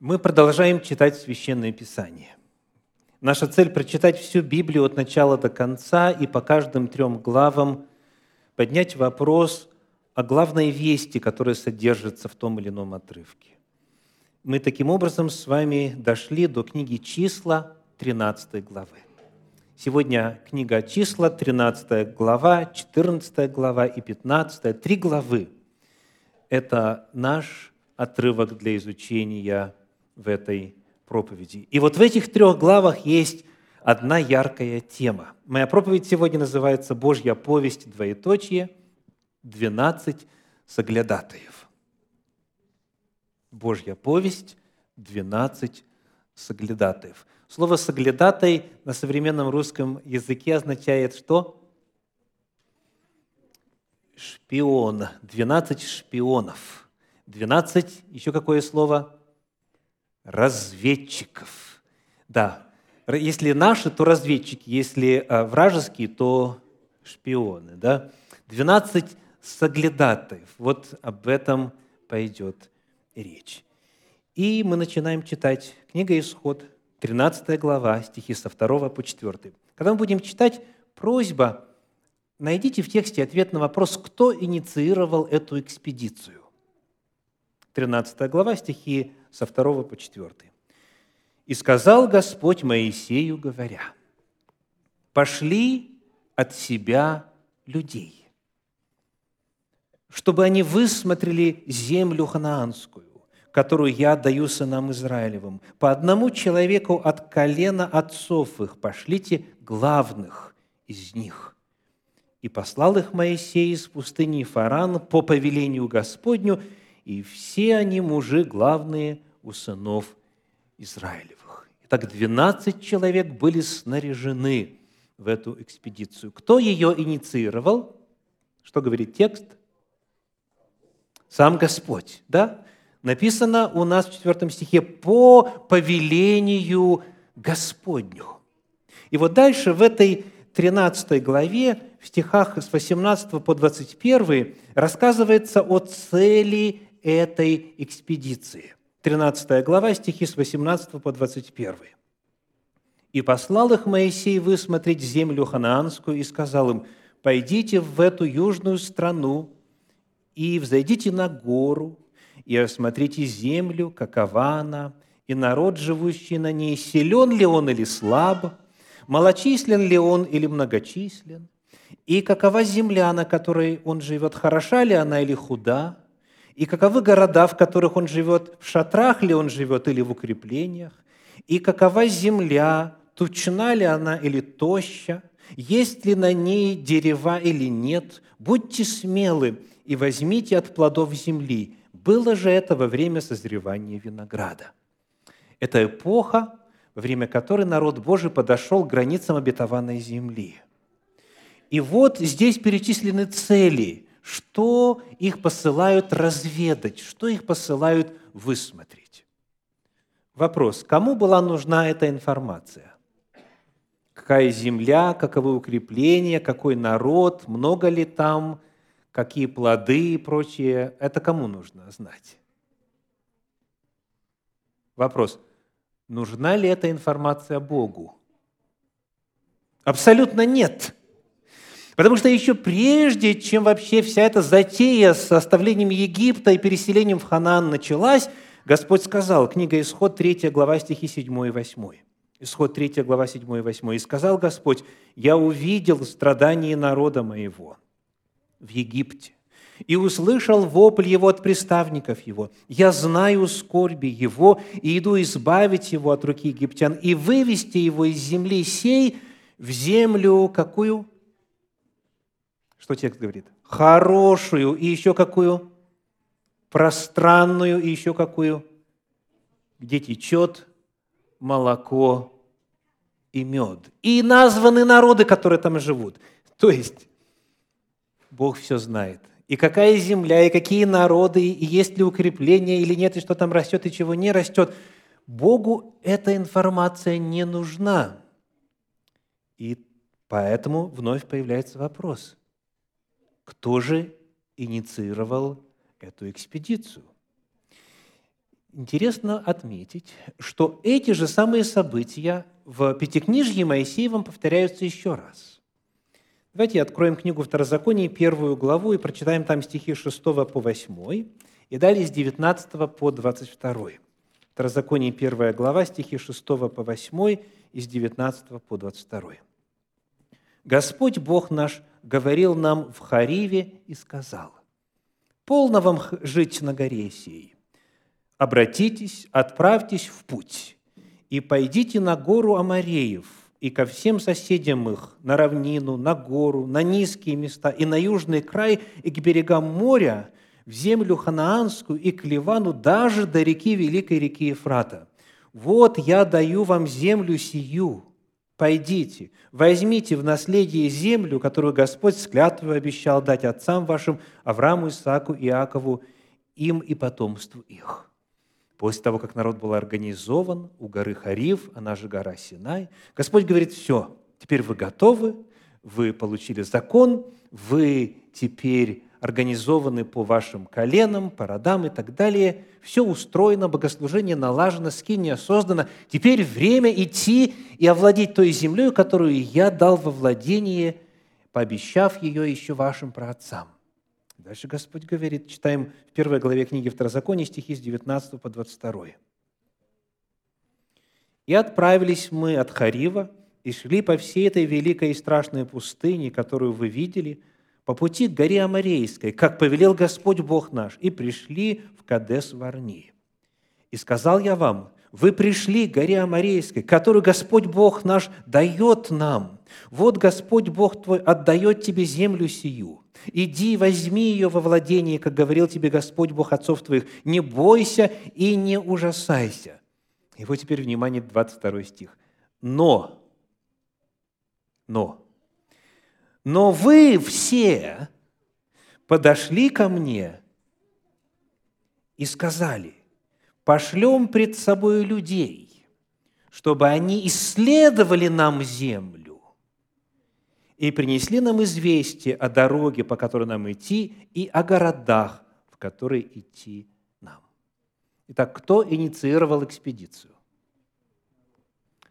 Мы продолжаем читать Священное Писание. Наша цель – прочитать всю Библию от начала до конца и по каждым трем главам поднять вопрос о главной вести, которая содержится в том или ином отрывке. Мы таким образом с вами дошли до книги «Числа» 13 главы. Сегодня книга «Числа», 13 глава, 14 глава и 15, три главы. Это наш отрывок для изучения в этой проповеди. И вот в этих трех главах есть одна яркая тема. Моя проповедь сегодня называется «Божья повесть, двоеточие, 12 соглядатаев». Божья повесть, 12 соглядатаев. Слово «соглядатай» на современном русском языке означает что? Шпион. 12 шпионов. 12, еще какое слово? Разведчиков. Да, если наши, то разведчики, если а, вражеские, то шпионы. Да? 12 соглядатаев. Вот об этом пойдет речь. И мы начинаем читать книга «Исход», 13 глава, стихи со 2 по 4. Когда мы будем читать, просьба, найдите в тексте ответ на вопрос, кто инициировал эту экспедицию. 13 глава, стихи со 2 по 4. «И сказал Господь Моисею, говоря, «Пошли от себя людей, чтобы они высмотрели землю ханаанскую, которую я даю сынам Израилевым. По одному человеку от колена отцов их пошлите главных из них». И послал их Моисей из пустыни Фаран по повелению Господню – и все они мужи главные у сынов Израилевых. Итак, 12 человек были снаряжены в эту экспедицию. Кто ее инициировал? Что говорит текст? Сам Господь, да? Написано у нас в 4 стихе «по повелению Господню». И вот дальше в этой 13 главе, в стихах с 18 по 21, рассказывается о цели этой экспедиции. 13 глава, стихи с 18 по 21. «И послал их Моисей высмотреть землю ханаанскую и сказал им, «Пойдите в эту южную страну и взойдите на гору, и осмотрите землю, какова она, и народ, живущий на ней, силен ли он или слаб, малочислен ли он или многочислен, и какова земля, на которой он живет, хороша ли она или худа, и каковы города, в которых он живет, в шатрах ли он живет или в укреплениях, и какова земля, тучна ли она или тоща, есть ли на ней дерева или нет, будьте смелы и возьмите от плодов земли. Было же это во время созревания винограда. Это эпоха, во время которой народ Божий подошел к границам обетованной земли. И вот здесь перечислены цели – что их посылают разведать, что их посылают высмотреть. Вопрос, кому была нужна эта информация? Какая земля, каковы укрепления, какой народ, много ли там, какие плоды и прочее. Это кому нужно знать? Вопрос, нужна ли эта информация Богу? Абсолютно нет. Потому что еще прежде, чем вообще вся эта затея с оставлением Египта и переселением в Ханаан началась, Господь сказал, книга Исход, 3 глава, стихи 7 и 8. Исход 3 глава 7 и 8. «И сказал Господь, я увидел страдания народа моего в Египте, и услышал вопль его от приставников его. Я знаю скорби его, и иду избавить его от руки египтян, и вывести его из земли сей в землю какую? Что текст говорит? Хорошую и еще какую? Пространную и еще какую? Где течет молоко и мед. И названы народы, которые там живут. То есть Бог все знает. И какая земля, и какие народы, и есть ли укрепление или нет, и что там растет, и чего не растет. Богу эта информация не нужна. И поэтому вновь появляется вопрос. Кто же инициировал эту экспедицию? Интересно отметить, что эти же самые события в Пятикнижье Моисеевом повторяются еще раз. Давайте откроем книгу Второзакония, первую главу, и прочитаем там стихи 6 по 8, и далее с 19 по 22. Второзаконие, первая глава, стихи 6 по 8 и с 19 по 22. «Господь Бог наш говорил нам в Хариве и сказал, «Полно вам жить на горе сей. Обратитесь, отправьтесь в путь, и пойдите на гору Амареев, и ко всем соседям их, на равнину, на гору, на низкие места, и на южный край, и к берегам моря, в землю ханаанскую и к Ливану, даже до реки Великой реки Ефрата. Вот я даю вам землю сию, пойдите, возьмите в наследие землю, которую Господь с клятвой обещал дать отцам вашим, Аврааму, Исааку, Иакову, им и потомству их». После того, как народ был организован у горы Харив, она же гора Синай, Господь говорит, все, теперь вы готовы, вы получили закон, вы теперь организованы по вашим коленам, по родам и так далее. Все устроено, богослужение налажено, скиния создана. Теперь время идти и овладеть той землей, которую я дал во владение, пообещав ее еще вашим праотцам. Дальше Господь говорит, читаем в первой главе книги Второзакония, стихи с 19 по 22. «И отправились мы от Харива, и шли по всей этой великой и страшной пустыне, которую вы видели, по пути к горе Амарейской, как повелел Господь Бог наш, и пришли в Кадес Варни. И сказал я вам, вы пришли к горе Амарейской, которую Господь Бог наш дает нам. Вот Господь Бог твой отдает тебе землю сию. Иди, возьми ее во владение, как говорил тебе Господь Бог отцов твоих. Не бойся и не ужасайся. И вот теперь, внимание, 22 стих. Но, но, но вы все подошли ко мне и сказали, пошлем пред собой людей, чтобы они исследовали нам землю и принесли нам известие о дороге, по которой нам идти, и о городах, в которые идти нам. Итак, кто инициировал экспедицию?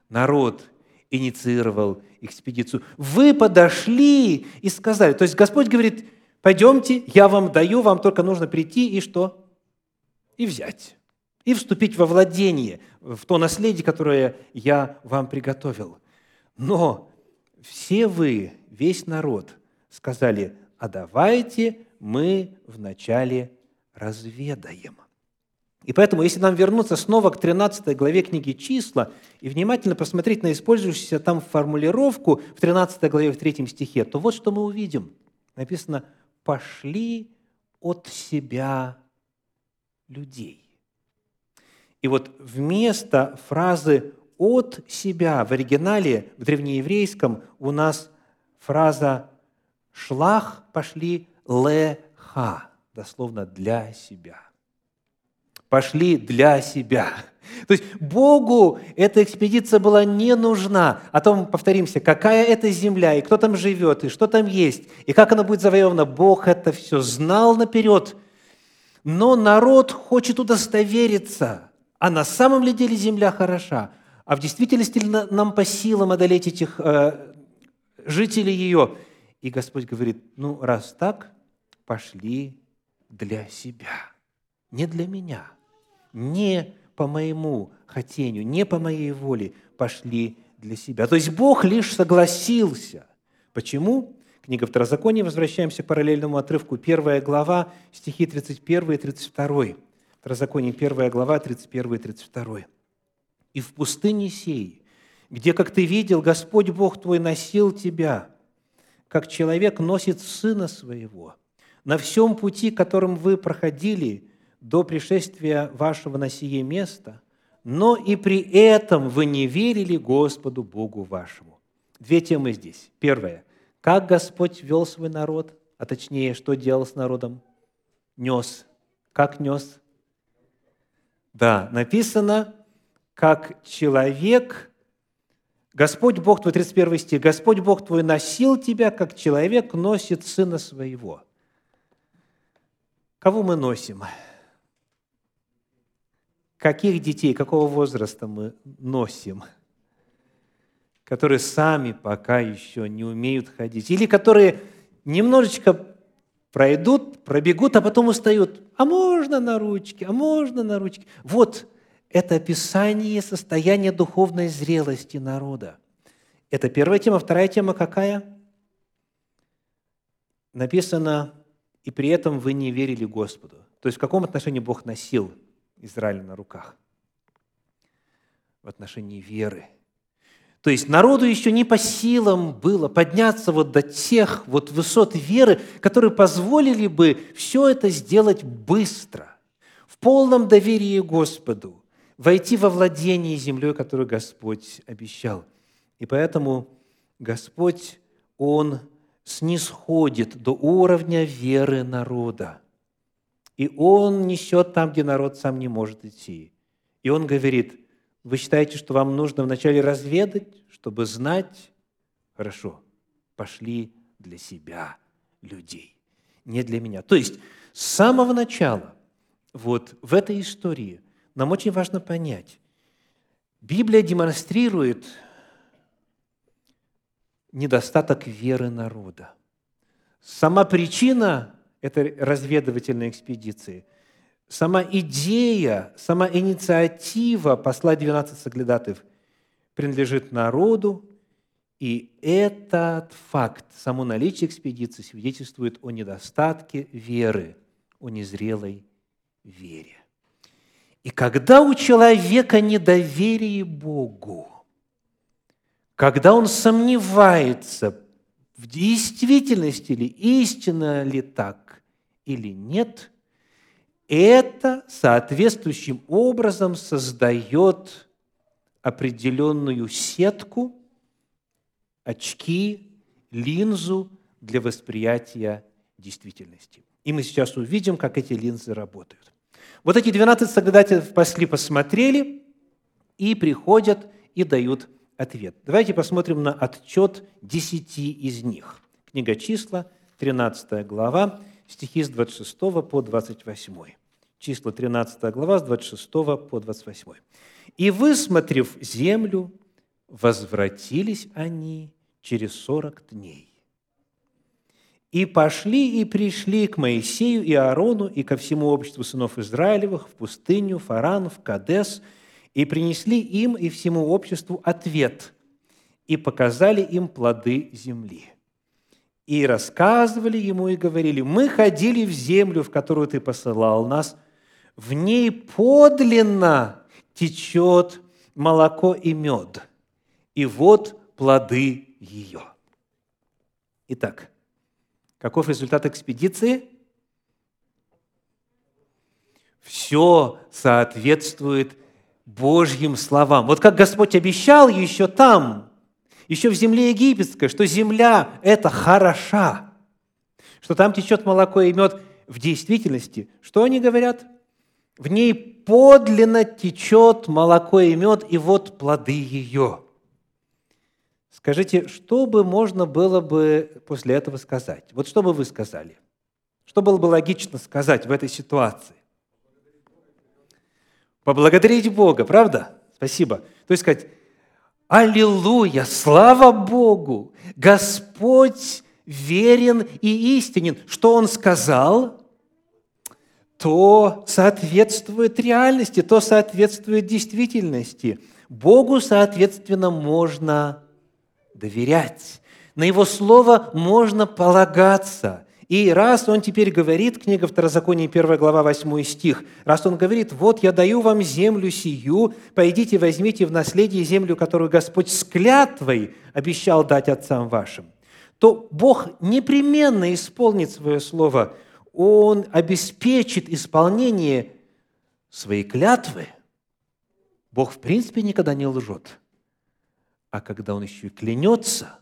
Народ инициировал экспедицию. Вы подошли и сказали. То есть Господь говорит, пойдемте, я вам даю, вам только нужно прийти и что? И взять. И вступить во владение, в то наследие, которое я вам приготовил. Но все вы, весь народ, сказали, а давайте мы вначале разведаем. И поэтому, если нам вернуться снова к 13 главе книги «Числа» и внимательно посмотреть на использующуюся там формулировку в 13 главе, в 3 стихе, то вот что мы увидим. Написано «пошли от себя людей». И вот вместо фразы «от себя» в оригинале, в древнееврейском, у нас фраза «шлах» пошли «леха», дословно «для себя» пошли для себя. То есть Богу эта экспедиция была не нужна. О том повторимся, какая это земля, и кто там живет, и что там есть, и как она будет завоевана. Бог это все знал наперед. Но народ хочет удостовериться, а на самом ли деле земля хороша, а в действительности ли нам по силам одолеть этих э, жителей ее. И Господь говорит, ну раз так, пошли для себя, не для меня – не по моему хотению, не по моей воле пошли для себя. То есть Бог лишь согласился. Почему? Книга Второзакония, возвращаемся к параллельному отрывку, первая глава, стихи 31 и 32. Второзаконие, первая глава, 31 и 32. «И в пустыне сей, где, как ты видел, Господь Бог твой носил тебя, как человек носит сына своего, на всем пути, которым вы проходили, до пришествия вашего на сие место, но и при этом вы не верили Господу Богу вашему». Две темы здесь. Первое. Как Господь вел свой народ, а точнее, что делал с народом? Нес. Как нес? Да, написано, как человек, Господь Бог твой, 31 стих, Господь Бог твой носил тебя, как человек носит сына своего. Кого мы носим? Каких детей, какого возраста мы носим, которые сами пока еще не умеют ходить, или которые немножечко пройдут, пробегут, а потом устают. А можно на ручки, а можно на ручки. Вот это описание состояния духовной зрелости народа. Это первая тема. Вторая тема какая? Написано, и при этом вы не верили Господу. То есть в каком отношении Бог носил Израиль на руках? В отношении веры – то есть народу еще не по силам было подняться вот до тех вот высот веры, которые позволили бы все это сделать быстро, в полном доверии Господу, войти во владение землей, которую Господь обещал. И поэтому Господь, Он снисходит до уровня веры народа. И Он несет там, где народ сам не может идти. И Он говорит – вы считаете, что вам нужно вначале разведать, чтобы знать? Хорошо, пошли для себя людей, не для меня. То есть с самого начала, вот в этой истории, нам очень важно понять, Библия демонстрирует недостаток веры народа. Сама причина этой разведывательной экспедиции – сама идея, сама инициатива послать 12 соглядатаев принадлежит народу, и этот факт, само наличие экспедиции свидетельствует о недостатке веры, о незрелой вере. И когда у человека недоверие Богу, когда он сомневается, в действительности ли, истинно ли так или нет – это соответствующим образом создает определенную сетку, очки, линзу для восприятия действительности. И мы сейчас увидим, как эти линзы работают. Вот эти 12 соглядателей пошли, посмотрели и приходят и дают ответ. Давайте посмотрим на отчет 10 из них. Книга числа, 13 глава, стихи с 26 по 28. Числа 13 глава, с 26 по 28. «И, высмотрев землю, возвратились они через сорок дней. И пошли и пришли к Моисею и Аарону и ко всему обществу сынов Израилевых в пустыню, Фаран, в Кадес, и принесли им и всему обществу ответ, и показали им плоды земли и рассказывали ему и говорили, мы ходили в землю, в которую ты посылал нас, в ней подлинно течет молоко и мед, и вот плоды ее. Итак, каков результат экспедиции? Все соответствует Божьим словам. Вот как Господь обещал еще там, еще в земле египетской, что земля – это хороша, что там течет молоко и мед. В действительности, что они говорят? В ней подлинно течет молоко и мед, и вот плоды ее. Скажите, что бы можно было бы после этого сказать? Вот что бы вы сказали? Что было бы логично сказать в этой ситуации? Поблагодарить Бога, правда? Спасибо. То есть сказать, Аллилуйя! Слава Богу! Господь верен и истинен. Что Он сказал, то соответствует реальности, то соответствует действительности. Богу, соответственно, можно доверять. На Его Слово можно полагаться. И раз он теперь говорит, книга Второзакония, 1 глава, 8 стих, раз он говорит, вот я даю вам землю сию, пойдите возьмите в наследие землю, которую Господь с клятвой обещал дать отцам вашим, то Бог непременно исполнит свое слово, Он обеспечит исполнение своей клятвы. Бог в принципе никогда не лжет. А когда Он еще и клянется,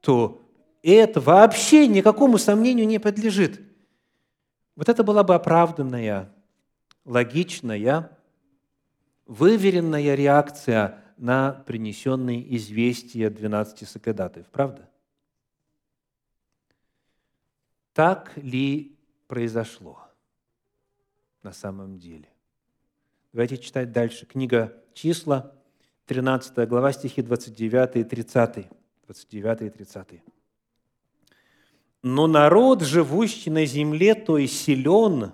то это вообще никакому сомнению не подлежит. Вот это была бы оправданная, логичная, выверенная реакция на принесенные известия 12 соглядатаев. Правда? Так ли произошло на самом деле? Давайте читать дальше. Книга «Числа», 13 глава, стихи 29 и 30. 29 и 30. «Но народ, живущий на земле, то и силен,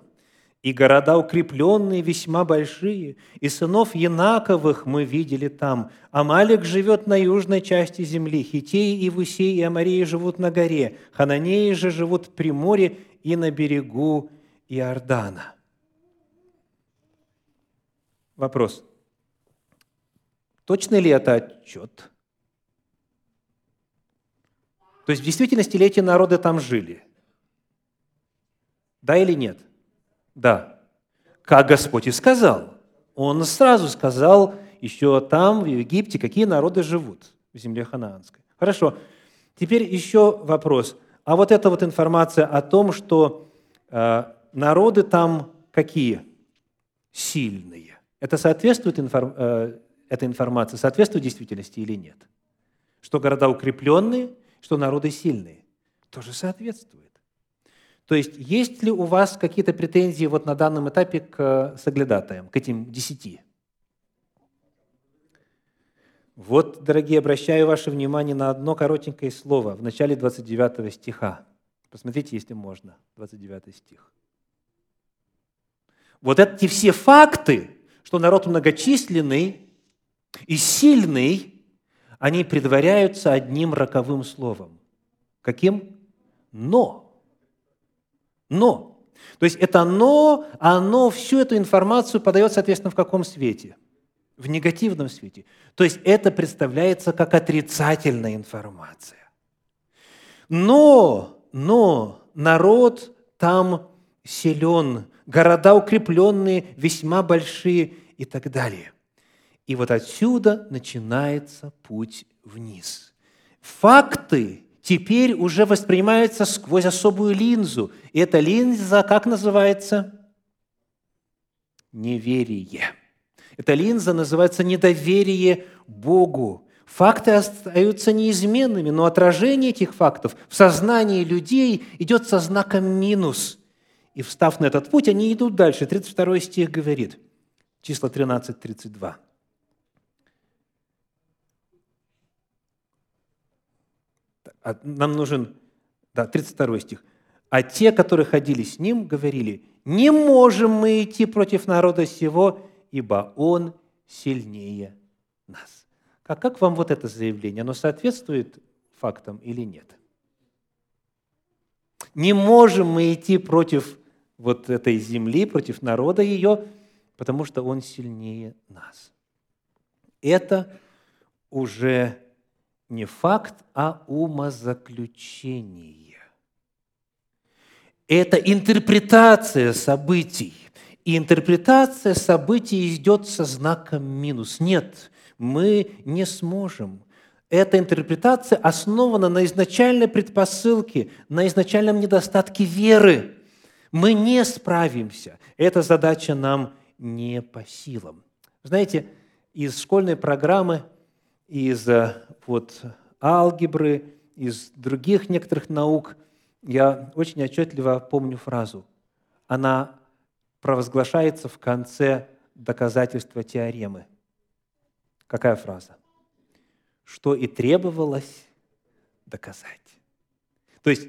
и города укрепленные весьма большие, и сынов Янаковых мы видели там. Амалик живет на южной части земли, Хитеи, и Вусей и Амарии живут на горе, Хананеи же живут при море и на берегу Иордана». Вопрос. Точно ли это отчет? То есть в действительности ли эти народы там жили? Да или нет? Да. Как Господь и сказал. Он сразу сказал еще там, в Египте, какие народы живут в земле ханаанской. Хорошо. Теперь еще вопрос. А вот эта вот информация о том, что э, народы там какие? Сильные. Это соответствует информ, э, эта информация, соответствует действительности или нет? Что города укрепленные, что народы сильные. Тоже соответствует. То есть, есть ли у вас какие-то претензии вот на данном этапе к э, соглядатаям, к этим десяти? Вот, дорогие, обращаю ваше внимание на одно коротенькое слово в начале 29 стиха. Посмотрите, если можно, 29 стих. Вот эти все факты, что народ многочисленный и сильный, они предваряются одним роковым словом. Каким? Но. Но. То есть это «но», оно всю эту информацию подает, соответственно, в каком свете? В негативном свете. То есть это представляется как отрицательная информация. Но, но народ там силен, города укрепленные, весьма большие и так далее. И вот отсюда начинается путь вниз. Факты теперь уже воспринимается сквозь особую линзу. И эта линза как называется? Неверие. Эта линза называется недоверие Богу. Факты остаются неизменными, но отражение этих фактов в сознании людей идет со знаком минус. И встав на этот путь, они идут дальше. 32 стих говорит, число 13, 32. Нам нужен, да, 32 стих. «А те, которые ходили с ним, говорили, не можем мы идти против народа сего, ибо он сильнее нас». Как, как вам вот это заявление? Оно соответствует фактам или нет? Не можем мы идти против вот этой земли, против народа ее, потому что он сильнее нас. Это уже не факт, а умозаключение. Это интерпретация событий. И интерпретация событий идет со знаком минус. Нет, мы не сможем. Эта интерпретация основана на изначальной предпосылке, на изначальном недостатке веры. Мы не справимся. Эта задача нам не по силам. Знаете, из школьной программы – из э, вот, алгебры, из других некоторых наук, я очень отчетливо помню фразу. Она провозглашается в конце доказательства теоремы. Какая фраза? Что и требовалось доказать. То есть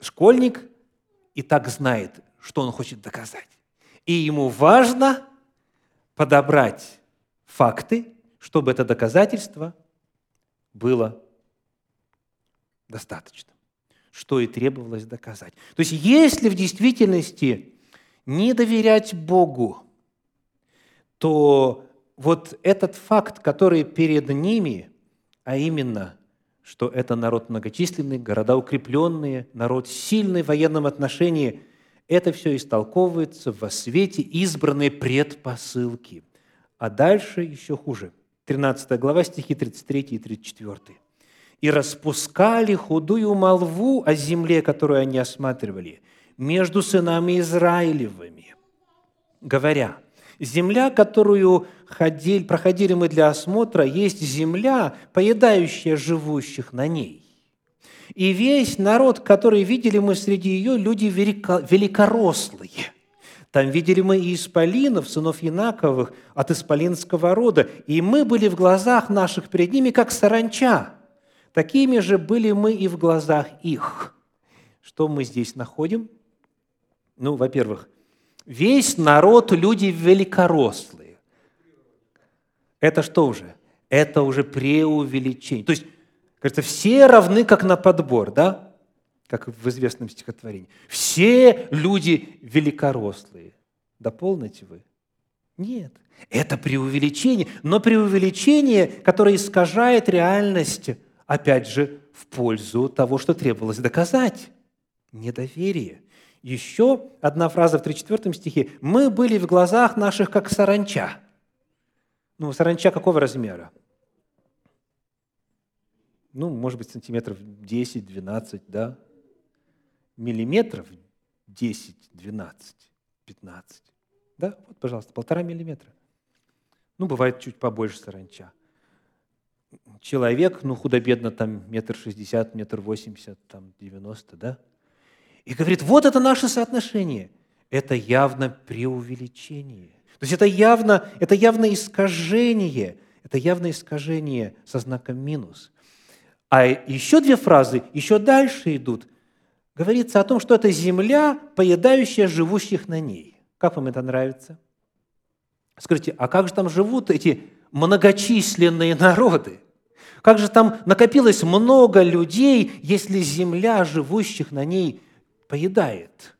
школьник и так знает, что он хочет доказать. И ему важно подобрать факты, чтобы это доказательство было достаточно, что и требовалось доказать. То есть если в действительности не доверять Богу, то вот этот факт, который перед ними, а именно, что это народ многочисленный, города укрепленные, народ сильный в военном отношении, это все истолковывается во свете избранной предпосылки. А дальше еще хуже – 13 глава, стихи 33 и 34. «И распускали худую молву о земле, которую они осматривали, между сынами Израилевыми, говоря, земля, которую ходили, проходили мы для осмотра, есть земля, поедающая живущих на ней. И весь народ, который видели мы среди ее, люди великорослые. Там видели мы и исполинов, сынов Янаковых, от исполинского рода, и мы были в глазах наших перед ними, как саранча. Такими же были мы и в глазах их. Что мы здесь находим? Ну, во-первых, весь народ – люди великорослые. Это что уже? Это уже преувеличение. То есть, кажется, все равны, как на подбор, да? Как в известном стихотворении. Все люди великорослые. Дополните вы? Нет. Это преувеличение, но преувеличение, которое искажает реальность, опять же, в пользу того, что требовалось доказать. Недоверие. Еще одна фраза в 34 стихе. «Мы были в глазах наших, как саранча». Ну, саранча какого размера? Ну, может быть, сантиметров 10-12, да? Миллиметров 10, 12, 15. Да, вот, пожалуйста, полтора миллиметра. Ну, бывает чуть побольше саранча. Человек, ну, худо-бедно, там, метр шестьдесят, метр восемьдесят, там, девяносто, да? И говорит, вот это наше соотношение. Это явно преувеличение. То есть это явно, это явно искажение. Это явно искажение со знаком минус. А еще две фразы еще дальше идут говорится о том, что это земля, поедающая живущих на ней. Как вам это нравится? Скажите, а как же там живут эти многочисленные народы? Как же там накопилось много людей, если земля живущих на ней поедает?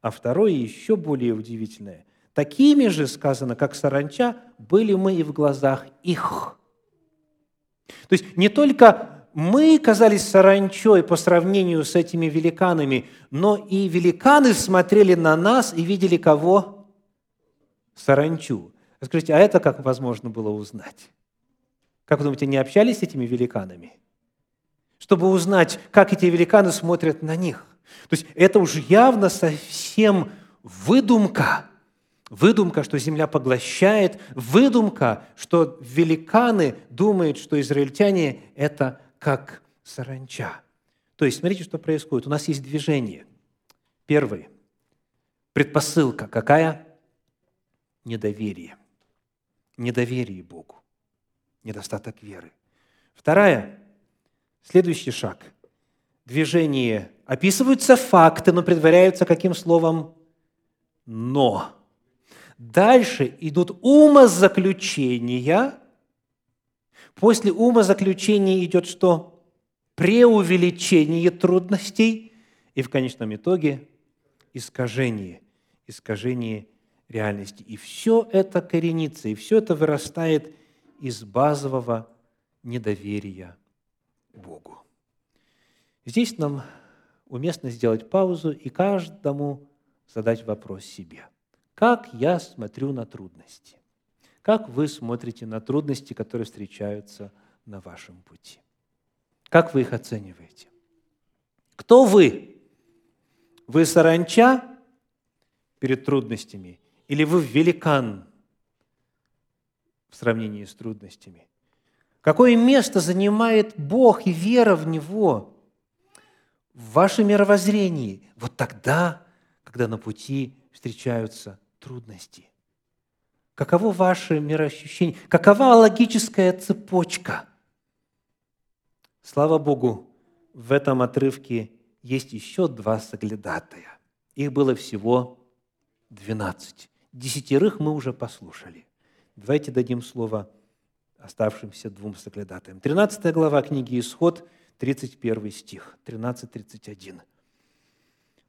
А второе еще более удивительное. Такими же, сказано, как саранча, были мы и в глазах их. То есть не только мы казались саранчой по сравнению с этими великанами, но и великаны смотрели на нас и видели кого? Саранчу. Скажите, а это как возможно было узнать? Как вы думаете, не общались с этими великанами? Чтобы узнать, как эти великаны смотрят на них. То есть это уже явно совсем выдумка. Выдумка, что земля поглощает, выдумка, что великаны думают, что израильтяне – это как саранча. То есть, смотрите, что происходит. У нас есть движение. Первый. Предпосылка какая? Недоверие. Недоверие Богу. Недостаток веры. Вторая. Следующий шаг. Движение. Описываются факты, но предваряются каким словом? Но. Дальше идут умозаключения – После умозаключения идет что? Преувеличение трудностей и в конечном итоге искажение, искажение реальности. И все это коренится, и все это вырастает из базового недоверия Богу. Здесь нам уместно сделать паузу и каждому задать вопрос себе. Как я смотрю на трудности? Как вы смотрите на трудности, которые встречаются на вашем пути? Как вы их оцениваете? Кто вы? Вы саранча перед трудностями или вы великан в сравнении с трудностями? Какое место занимает Бог и вера в Него в вашем мировоззрении? Вот тогда, когда на пути встречаются трудности – Каково ваше мироощущение? Какова логическая цепочка? Слава Богу, в этом отрывке есть еще два соглядатая. Их было всего двенадцать. Десятерых мы уже послушали. Давайте дадим слово оставшимся двум соглядатаям. Тринадцатая глава книги «Исход», 31 стих, 13-31.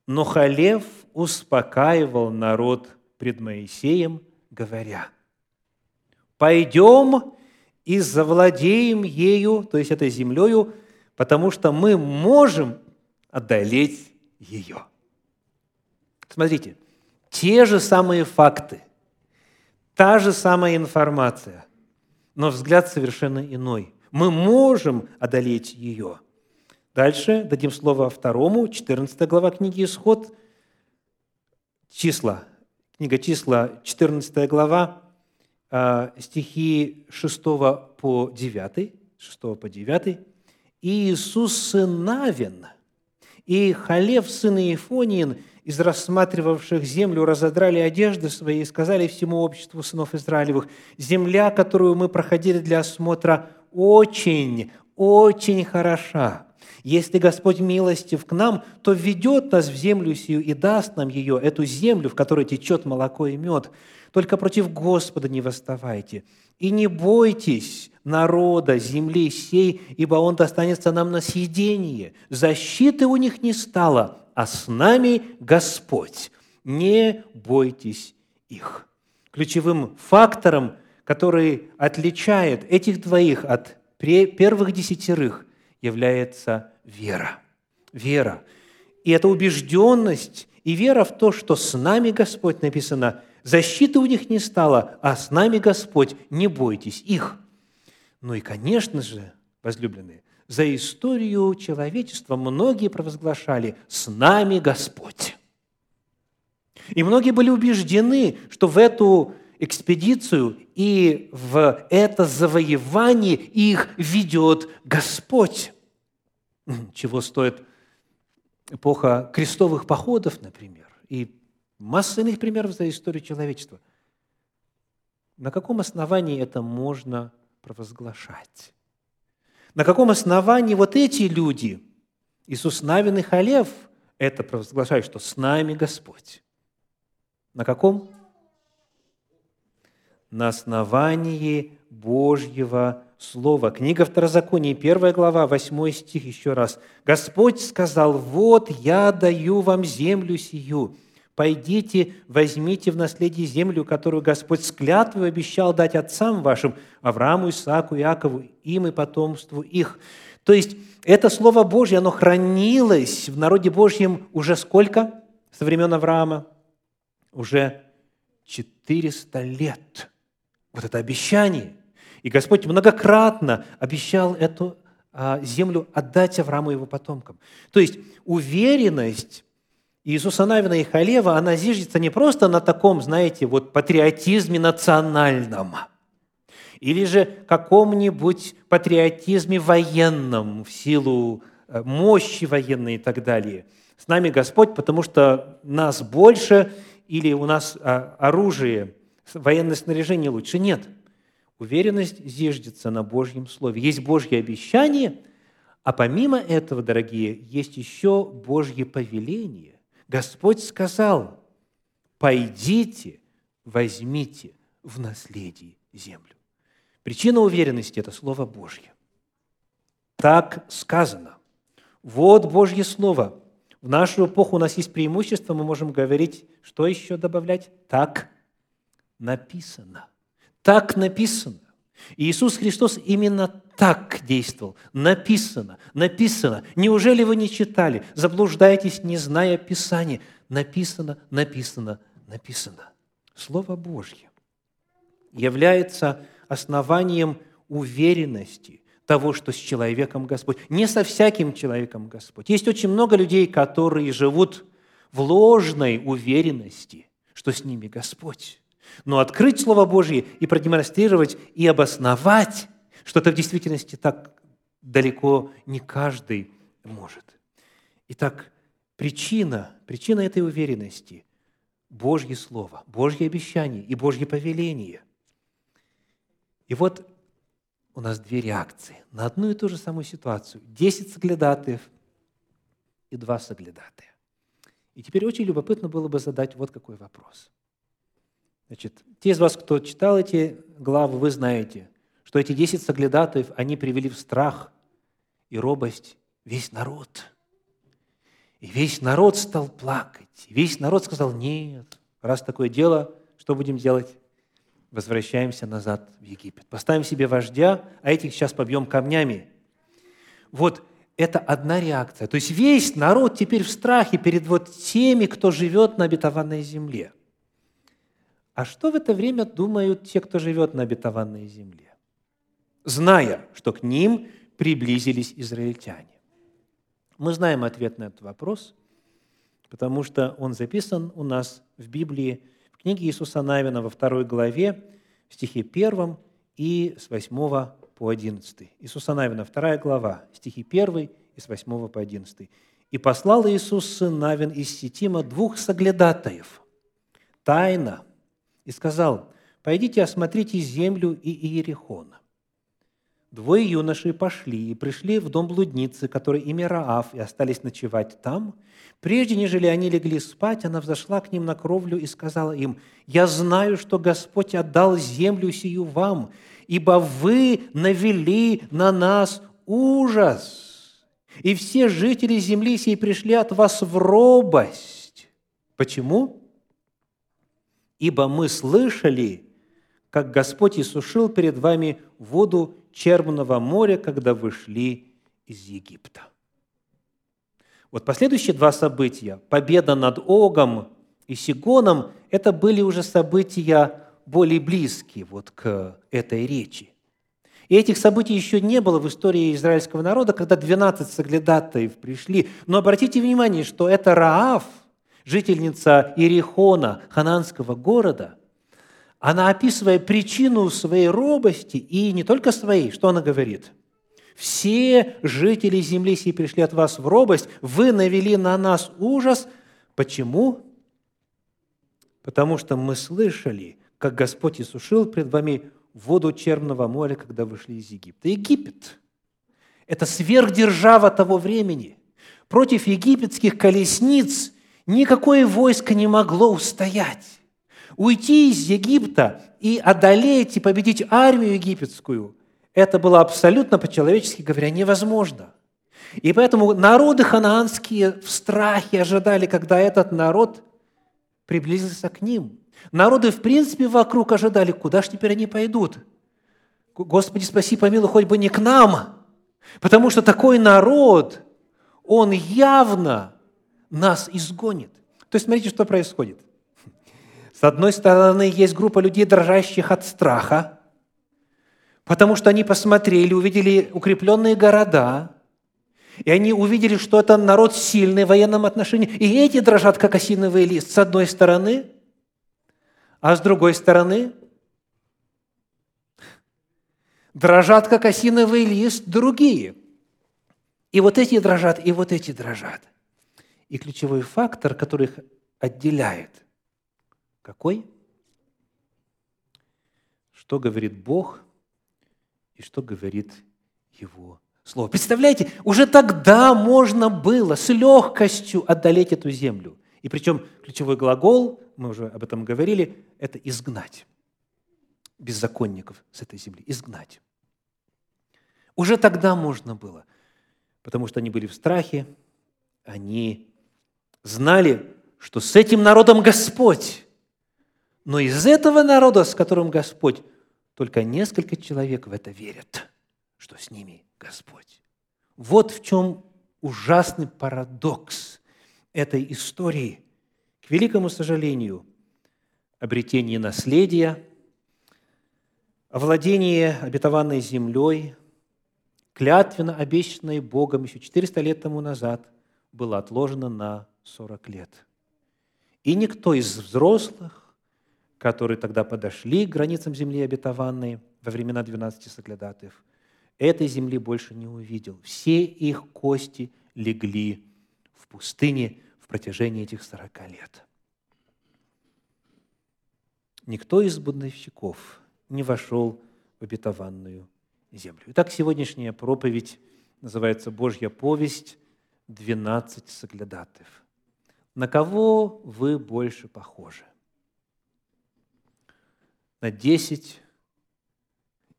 «Но Халев успокаивал народ пред Моисеем – говоря, «Пойдем и завладеем ею, то есть этой землею, потому что мы можем одолеть ее». Смотрите, те же самые факты, та же самая информация, но взгляд совершенно иной. Мы можем одолеть ее. Дальше дадим слово второму, 14 глава книги «Исход», числа Книга числа, 14 глава, а, стихи 6 по 9, 6 по 9. «И Иисус сын Навин, и Халев сын Иефонин, из рассматривавших землю разодрали одежды свои и сказали всему обществу сынов Израилевых, «Земля, которую мы проходили для осмотра, очень, очень хороша. Если Господь милостив к нам, то введет нас в землю сию и даст нам ее, эту землю, в которой течет молоко и мед. Только против Господа не восставайте. И не бойтесь народа земли сей, ибо он достанется нам на съедение. Защиты у них не стало, а с нами Господь. Не бойтесь их. Ключевым фактором, который отличает этих двоих от первых десятерых, является вера. Вера. И это убежденность и вера в то, что с нами Господь написано, защиты у них не стало, а с нами Господь, не бойтесь их. Ну и, конечно же, возлюбленные, за историю человечества многие провозглашали «С нами Господь». И многие были убеждены, что в эту экспедицию и в это завоевание их ведет Господь. Чего стоит эпоха крестовых походов, например, и масса иных примеров за историю человечества. На каком основании это можно провозглашать? На каком основании вот эти люди, Иисус Навин и Халев, это провозглашают, что с нами Господь? На каком? На основании Божьего Слова. Книга Второзакония, первая глава, восьмой стих, еще раз. «Господь сказал, вот я даю вам землю сию, Пойдите, возьмите в наследие землю, которую Господь с клятвой обещал дать отцам вашим, Аврааму, Исааку, Иакову, им и потомству их». То есть это Слово Божье, оно хранилось в народе Божьем уже сколько? Со времен Авраама? Уже 400 лет. Вот это обещание. И Господь многократно обещал эту а, землю отдать Аврааму и его потомкам. То есть уверенность Иисуса Навина и Халева, она зиждется не просто на таком, знаете, вот патриотизме национальном, или же каком-нибудь патриотизме военном в силу э, мощи военной и так далее. С нами Господь, потому что нас больше, или у нас а, оружие, военное снаряжение лучше. Нет. Уверенность зиждется на Божьем Слове. Есть Божье обещание, а помимо этого, дорогие, есть еще Божье повеление. Господь сказал, пойдите, возьмите в наследие землю. Причина уверенности – это Слово Божье. Так сказано. Вот Божье Слово. В нашу эпоху у нас есть преимущество, мы можем говорить, что еще добавлять? Так написано. Так написано. Иисус Христос именно так действовал. Написано, написано. Неужели вы не читали? Заблуждаетесь, не зная Писания. Написано, написано, написано. Слово Божье является основанием уверенности того, что с человеком Господь. Не со всяким человеком Господь. Есть очень много людей, которые живут в ложной уверенности, что с ними Господь. Но открыть Слово Божье и продемонстрировать, и обосновать, что это в действительности так далеко не каждый может. Итак, причина, причина этой уверенности – Божье Слово, Божье обещание и Божье повеление. И вот у нас две реакции на одну и ту же самую ситуацию. Десять соглядатаев и два соглядатая. И теперь очень любопытно было бы задать вот какой вопрос. Значит, те из вас, кто читал эти главы, вы знаете, что эти десять соглядатаев, они привели в страх и робость весь народ. И весь народ стал плакать. Весь народ сказал, нет, раз такое дело, что будем делать? Возвращаемся назад в Египет. Поставим себе вождя, а этих сейчас побьем камнями. Вот это одна реакция. То есть весь народ теперь в страхе перед вот теми, кто живет на обетованной земле. А что в это время думают те, кто живет на обетованной земле? Зная, что к ним приблизились израильтяне. Мы знаем ответ на этот вопрос, потому что он записан у нас в Библии, в книге Иисуса Навина во второй главе, в стихе 1 и с 8 по 11. Иисуса Навина, вторая глава, стихи 1 и с 8 по 11. И послал Иисус сын Навин из Сетима двух соглядатаев, тайно, и сказал, «Пойдите осмотрите землю и Иерихона». Двое юношей пошли и пришли в дом блудницы, который имя Раав, и остались ночевать там. Прежде, нежели они легли спать, она взошла к ним на кровлю и сказала им, «Я знаю, что Господь отдал землю сию вам, ибо вы навели на нас ужас, и все жители земли сей пришли от вас в робость». Почему? «Ибо мы слышали, как Господь иссушил перед вами воду Черного моря, когда вышли из Египта». Вот последующие два события, победа над Огом и Сигоном, это были уже события более близкие вот к этой речи. И этих событий еще не было в истории израильского народа, когда 12 соглядатаев пришли. Но обратите внимание, что это Раав, жительница Ирихона, хананского города, она, описывая причину своей робости, и не только своей, что она говорит? «Все жители земли сей пришли от вас в робость, вы навели на нас ужас». Почему? Потому что мы слышали, как Господь иссушил пред вами воду Черного моря, когда вышли из Египта. Египет – это сверхдержава того времени. Против египетских колесниц никакое войско не могло устоять. Уйти из Египта и одолеть и победить армию египетскую – это было абсолютно, по-человечески говоря, невозможно. И поэтому народы ханаанские в страхе ожидали, когда этот народ приблизился к ним – Народы, в принципе, вокруг ожидали, куда ж теперь они пойдут? Господи, спаси, помилуй, хоть бы не к нам, потому что такой народ, он явно нас изгонит. То есть смотрите, что происходит. С одной стороны, есть группа людей, дрожащих от страха, потому что они посмотрели, увидели укрепленные города, и они увидели, что это народ сильный в военном отношении, и эти дрожат, как осиновый лист, с одной стороны – а с другой стороны, дрожат, как осиновый лист, другие. И вот эти дрожат, и вот эти дрожат. И ключевой фактор, который их отделяет, какой? Что говорит Бог и что говорит Его Слово. Представляете, уже тогда можно было с легкостью одолеть эту землю. И причем ключевой глагол мы уже об этом говорили, это изгнать беззаконников с этой земли, изгнать. Уже тогда можно было, потому что они были в страхе, они знали, что с этим народом Господь, но из этого народа, с которым Господь, только несколько человек в это верят, что с ними Господь. Вот в чем ужасный парадокс этой истории – к великому сожалению, обретение наследия, овладение обетованной землей, клятвенно обещанной Богом еще 400 лет тому назад, было отложено на 40 лет. И никто из взрослых, которые тогда подошли к границам земли обетованной во времена 12 соглядатаев, этой земли больше не увидел. Все их кости легли в пустыне, в протяжении этих 40 лет. Никто из бунтовщиков не вошел в обетованную землю. Итак, сегодняшняя проповедь называется «Божья повесть. 12 соглядатаев». На кого вы больше похожи? На 10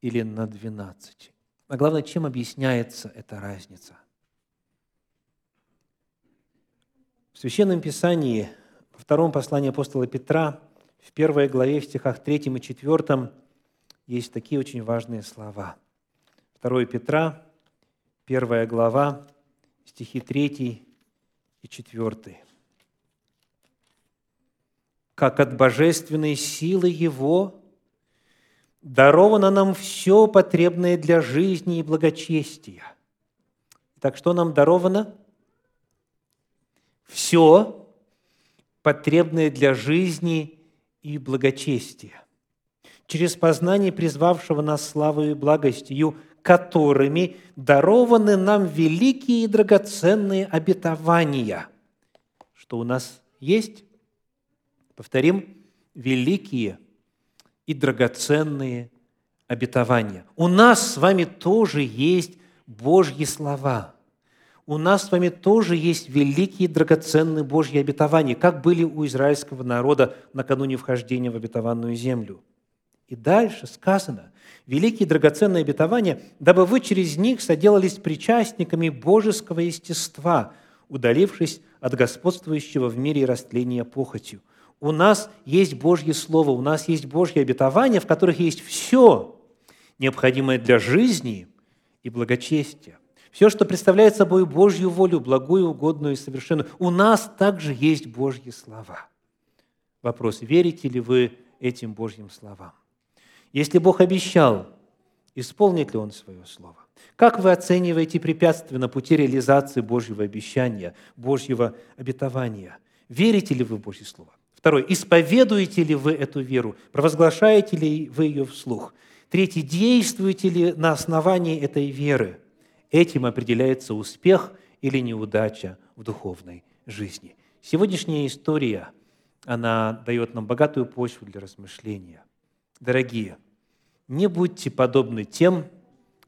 или на 12? А главное, чем объясняется эта разница – В Священном Писании, во втором послании апостола Петра, в первой главе, в стихах 3 и 4, есть такие очень важные слова. 2 Петра, первая глава, стихи 3 и 4. «Как от божественной силы Его даровано нам все потребное для жизни и благочестия». Так что нам даровано – все потребное для жизни и благочестия. Через познание призвавшего нас славою и благостью, которыми дарованы нам великие и драгоценные обетования. Что у нас есть? Повторим, великие и драгоценные обетования. У нас с вами тоже есть Божьи слова. У нас с вами тоже есть великие драгоценные Божьи обетования, как были у израильского народа накануне вхождения в обетованную землю. И дальше сказано, великие драгоценные обетования, дабы вы через них соделались причастниками божеского естества, удалившись от господствующего в мире растления похотью. У нас есть Божье Слово, у нас есть Божьи обетования, в которых есть все, необходимое для жизни и благочестия. Все, что представляет собой Божью волю, благую, угодную и совершенную. У нас также есть Божьи слова. Вопрос, верите ли вы этим Божьим словам? Если Бог обещал, исполнит ли Он свое слово? Как вы оцениваете препятствия на пути реализации Божьего обещания, Божьего обетования? Верите ли вы в Божье Слово? Второе. Исповедуете ли вы эту веру? Провозглашаете ли вы ее вслух? Третье. Действуете ли на основании этой веры? Этим определяется успех или неудача в духовной жизни. Сегодняшняя история, она дает нам богатую почву для размышления. Дорогие, не будьте подобны тем,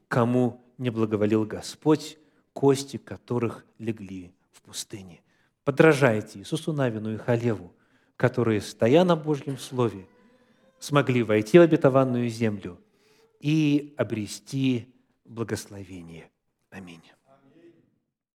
кому не благоволил Господь, кости которых легли в пустыне. Подражайте Иисусу Навину и Халеву, которые, стоя на Божьем Слове, смогли войти в обетованную землю и обрести благословение. Аминь.